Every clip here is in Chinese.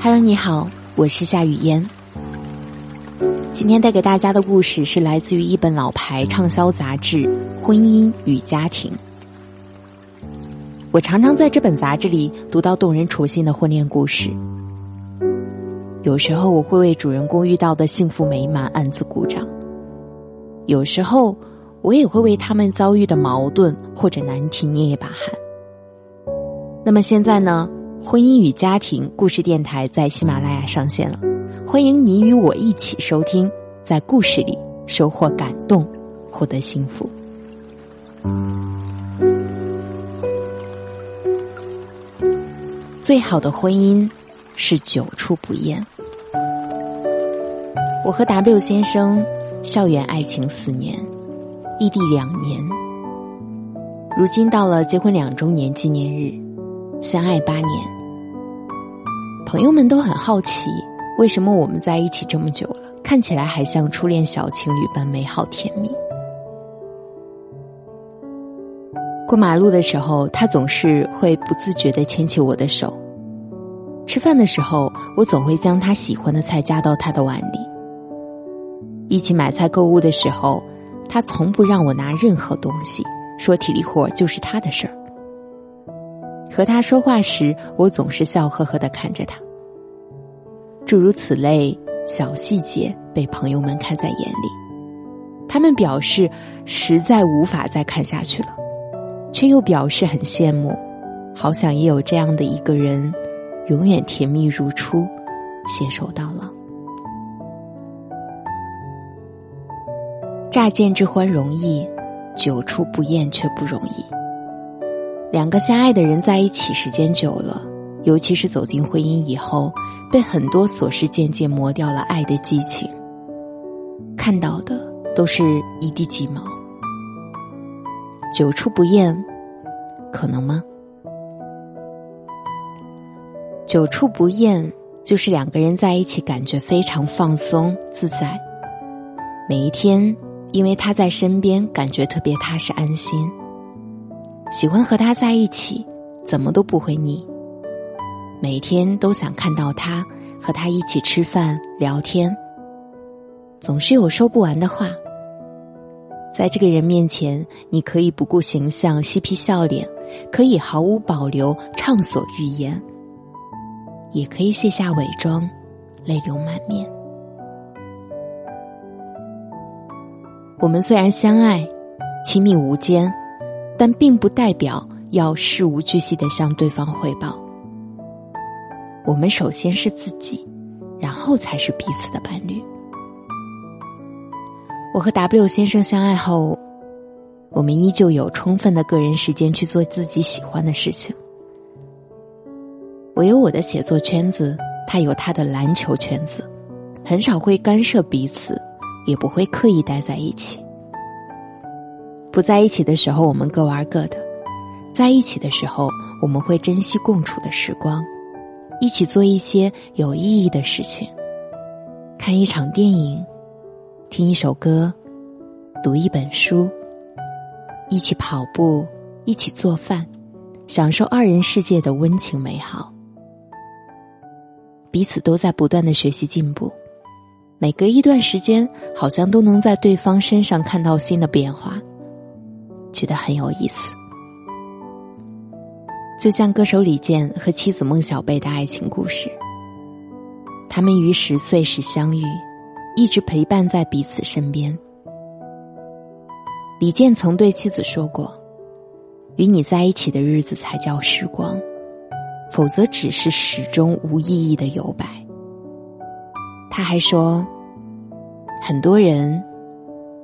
Hello，你好，我是夏雨嫣。今天带给大家的故事是来自于一本老牌畅销杂志《婚姻与家庭》。我常常在这本杂志里读到动人戳心的婚恋故事。有时候我会为主人公遇到的幸福美满暗自鼓掌，有时候我也会为他们遭遇的矛盾或者难题捏一把汗。那么现在呢？婚姻与家庭故事电台在喜马拉雅上线了，欢迎你与我一起收听，在故事里收获感动，获得幸福。最好的婚姻是久处不厌。我和 W 先生校园爱情四年，异地两年，如今到了结婚两周年纪念日。相爱八年，朋友们都很好奇，为什么我们在一起这么久了，看起来还像初恋小情侣般美好甜蜜。过马路的时候，他总是会不自觉的牵起我的手；吃饭的时候，我总会将他喜欢的菜夹到他的碗里；一起买菜购物的时候，他从不让我拿任何东西，说体力活就是他的事儿。和他说话时，我总是笑呵呵的看着他。诸如此类小细节被朋友们看在眼里，他们表示实在无法再看下去了，却又表示很羡慕，好想也有这样的一个人，永远甜蜜如初，携手到老。乍见之欢容易，久处不厌却不容易。两个相爱的人在一起时间久了，尤其是走进婚姻以后，被很多琐事渐渐磨掉了爱的激情。看到的都是一地鸡毛，久处不厌，可能吗？久处不厌就是两个人在一起感觉非常放松自在，每一天因为他在身边，感觉特别踏实安心。喜欢和他在一起，怎么都不会腻。每天都想看到他，和他一起吃饭聊天。总是有说不完的话。在这个人面前，你可以不顾形象嬉皮笑脸，可以毫无保留畅所欲言，也可以卸下伪装，泪流满面。我们虽然相爱，亲密无间。但并不代表要事无巨细的向对方汇报。我们首先是自己，然后才是彼此的伴侣。我和 W 先生相爱后，我们依旧有充分的个人时间去做自己喜欢的事情。我有我的写作圈子，他有他的篮球圈子，很少会干涉彼此，也不会刻意待在一起。不在一起的时候，我们各玩各的；在一起的时候，我们会珍惜共处的时光，一起做一些有意义的事情，看一场电影，听一首歌，读一本书，一起跑步，一起做饭，享受二人世界的温情美好。彼此都在不断的学习进步，每隔一段时间，好像都能在对方身上看到新的变化。觉得很有意思，就像歌手李健和妻子孟小贝的爱情故事。他们于十岁时相遇，一直陪伴在彼此身边。李健曾对妻子说过：“与你在一起的日子才叫时光，否则只是始终无意义的游摆。”他还说：“很多人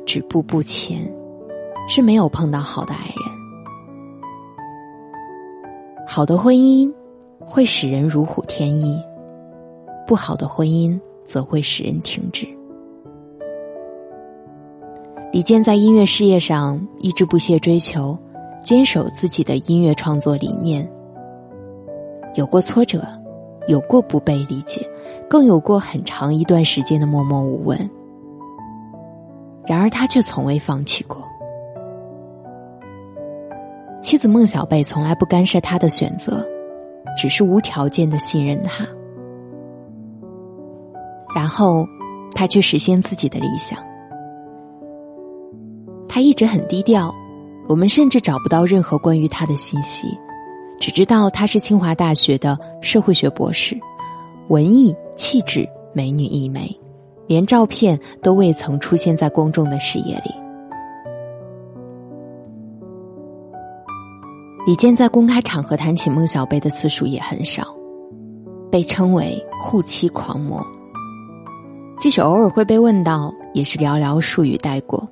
止步不前。”是没有碰到好的爱人。好的婚姻会使人如虎添翼，不好的婚姻则会使人停止。李健在音乐事业上一直不懈追求，坚守自己的音乐创作理念。有过挫折，有过不被理解，更有过很长一段时间的默默无闻。然而他却从未放弃过。妻子孟小贝从来不干涉他的选择，只是无条件的信任他，然后他去实现自己的理想。他一直很低调，我们甚至找不到任何关于他的信息，只知道他是清华大学的社会学博士，文艺气质，美女一枚，连照片都未曾出现在公众的视野里。李健在公开场合谈起孟小贝的次数也很少，被称为“护妻狂魔”。即使偶尔会被问到，也是寥寥数语带过。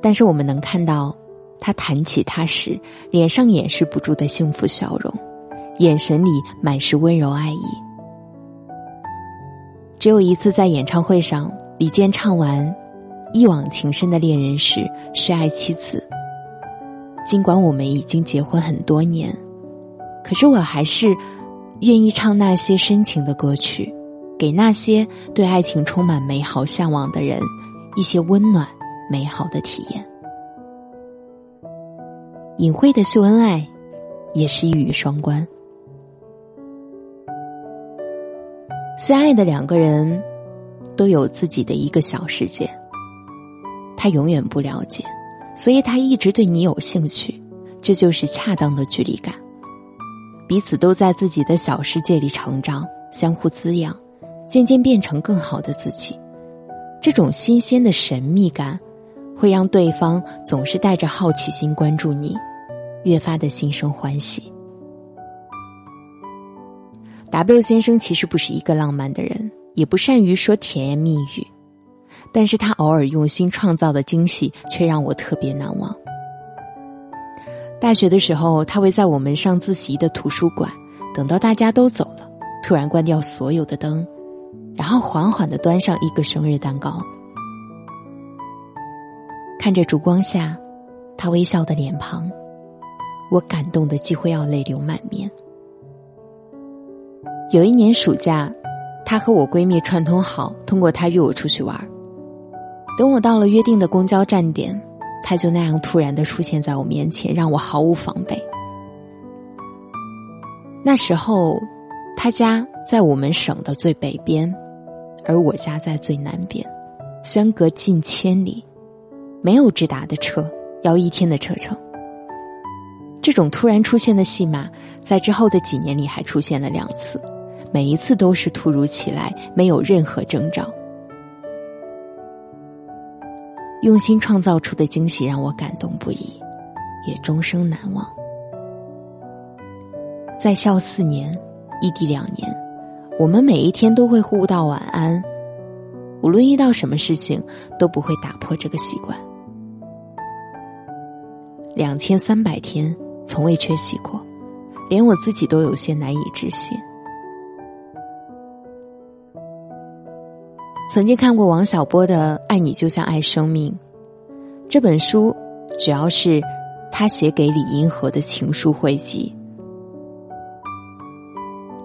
但是我们能看到，他谈起他时，脸上掩饰不住的幸福笑容，眼神里满是温柔爱意。只有一次在演唱会上，李健唱完《一往情深的恋人》时，是爱妻子。尽管我们已经结婚很多年，可是我还是愿意唱那些深情的歌曲，给那些对爱情充满美好向往的人一些温暖。美好的体验，隐晦的秀恩爱，也是一语双关。相爱的两个人，都有自己的一个小世界。他永远不了解，所以他一直对你有兴趣，这就是恰当的距离感。彼此都在自己的小世界里成长，相互滋养，渐渐变成更好的自己。这种新鲜的神秘感。会让对方总是带着好奇心关注你，越发的心生欢喜。W 先生其实不是一个浪漫的人，也不善于说甜言蜜语，但是他偶尔用心创造的惊喜却让我特别难忘。大学的时候，他会在我们上自习的图书馆，等到大家都走了，突然关掉所有的灯，然后缓缓的端上一个生日蛋糕。看着烛光下，他微笑的脸庞，我感动的几乎要泪流满面。有一年暑假，他和我闺蜜串通好，通过他约我出去玩。等我到了约定的公交站点，他就那样突然的出现在我面前，让我毫无防备。那时候，他家在我们省的最北边，而我家在最南边，相隔近千里。没有直达的车，要一天的车程。这种突然出现的戏码，在之后的几年里还出现了两次，每一次都是突如其来，没有任何征兆。用心创造出的惊喜让我感动不已，也终生难忘。在校四年，异地两年，我们每一天都会互道晚安，无论遇到什么事情，都不会打破这个习惯。两千三百天，从未缺席过，连我自己都有些难以置信。曾经看过王小波的《爱你就像爱生命》这本书，主要是他写给李银河的情书汇集。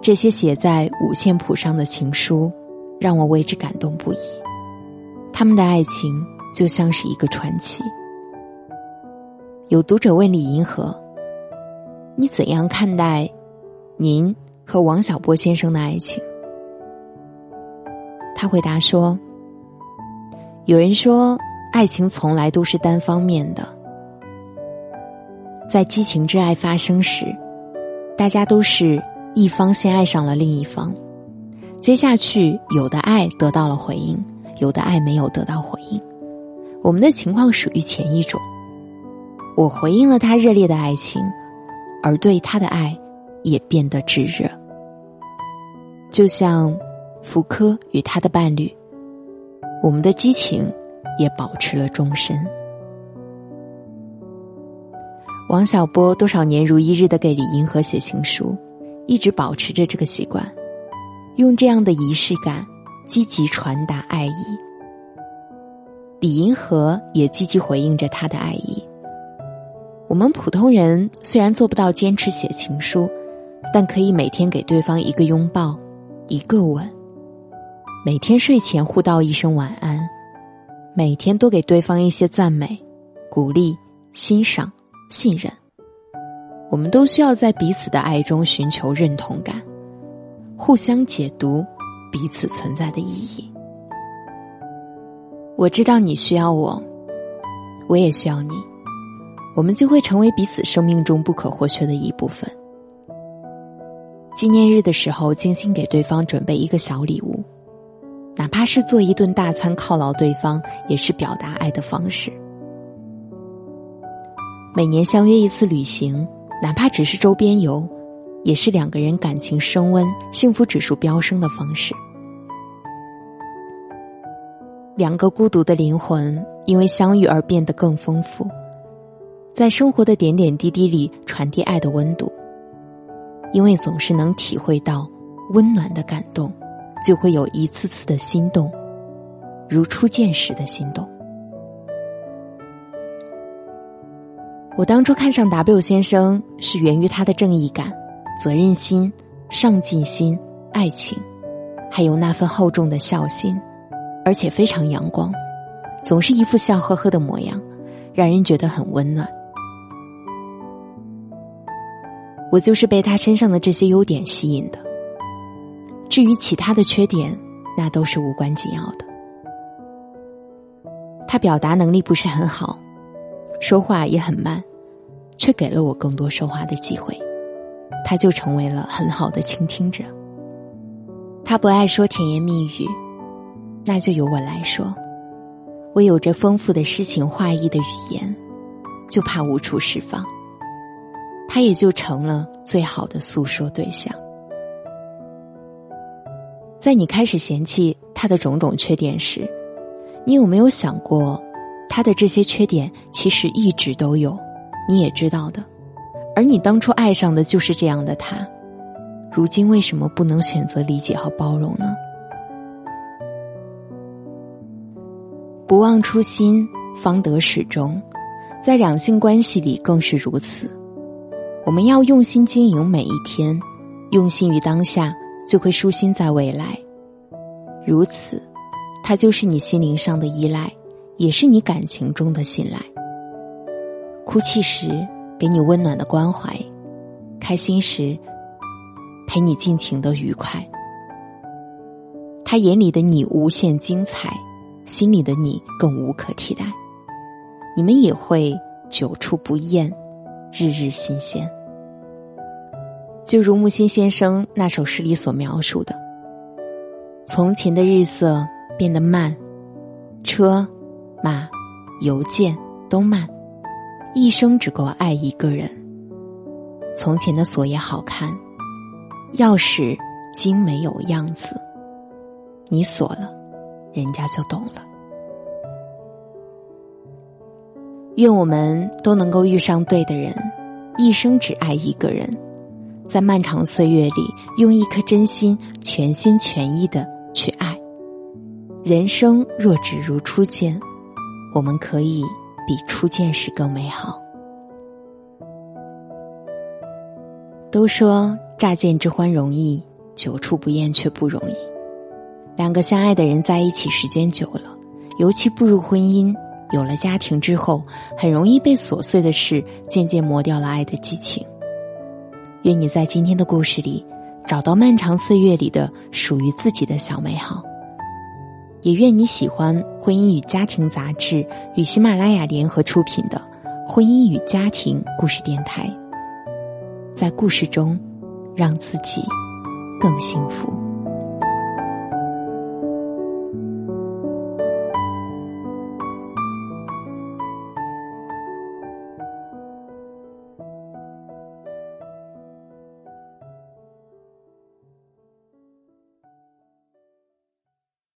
这些写在五线谱上的情书，让我为之感动不已。他们的爱情就像是一个传奇。有读者问李银河：“你怎样看待您和王小波先生的爱情？”他回答说：“有人说，爱情从来都是单方面的，在激情之爱发生时，大家都是一方先爱上了另一方，接下去有的爱得到了回应，有的爱没有得到回应。我们的情况属于前一种。”我回应了他热烈的爱情，而对他的爱也变得炙热，就像福柯与他的伴侣，我们的激情也保持了终身。王小波多少年如一日的给李银河写情书，一直保持着这个习惯，用这样的仪式感积极传达爱意。李银河也积极回应着他的爱意。我们普通人虽然做不到坚持写情书，但可以每天给对方一个拥抱，一个吻。每天睡前互道一声晚安，每天多给对方一些赞美、鼓励、欣赏、信任。我们都需要在彼此的爱中寻求认同感，互相解读彼此存在的意义。我知道你需要我，我也需要你，我们就会成为彼此生命中不可或缺的一部分。纪念日的时候，精心给对方准备一个小礼物，哪怕是做一顿大餐犒劳对方，也是表达爱的方式。每年相约一次旅行，哪怕只是周边游，也是两个人感情升温、幸福指数飙升的方式。两个孤独的灵魂因为相遇而变得更丰富，在生活的点点滴滴里传递爱的温度。因为总是能体会到温暖的感动，就会有一次次的心动，如初见时的心动。我当初看上 W 先生，是源于他的正义感、责任心、上进心、爱情，还有那份厚重的孝心，而且非常阳光，总是一副笑呵呵的模样，让人觉得很温暖。我就是被他身上的这些优点吸引的。至于其他的缺点，那都是无关紧要的。他表达能力不是很好，说话也很慢，却给了我更多说话的机会，他就成为了很好的倾听者。他不爱说甜言蜜语，那就由我来说。我有着丰富的诗情画意的语言，就怕无处释放。他也就成了最好的诉说对象。在你开始嫌弃他的种种缺点时，你有没有想过，他的这些缺点其实一直都有，你也知道的。而你当初爱上的就是这样的他，如今为什么不能选择理解和包容呢？不忘初心，方得始终，在两性关系里更是如此。我们要用心经营每一天，用心于当下，就会舒心在未来。如此，他就是你心灵上的依赖，也是你感情中的信赖。哭泣时给你温暖的关怀，开心时陪你尽情的愉快。他眼里的你无限精彩，心里的你更无可替代。你们也会久处不厌，日日新鲜。就如木心先生那首诗里所描述的：“从前的日色变得慢，车、马、邮件都慢，一生只够爱一个人。从前的锁也好看，钥匙精美有样子，你锁了，人家就懂了。愿我们都能够遇上对的人，一生只爱一个人。”在漫长岁月里，用一颗真心全心全意的去爱。人生若只如初见，我们可以比初见时更美好。都说乍见之欢容易，久处不厌却不容易。两个相爱的人在一起时间久了，尤其步入婚姻，有了家庭之后，很容易被琐碎的事渐渐磨掉了爱的激情。愿你在今天的故事里，找到漫长岁月里的属于自己的小美好。也愿你喜欢《婚姻与家庭》杂志与喜马拉雅联合出品的《婚姻与家庭故事电台》，在故事中，让自己更幸福。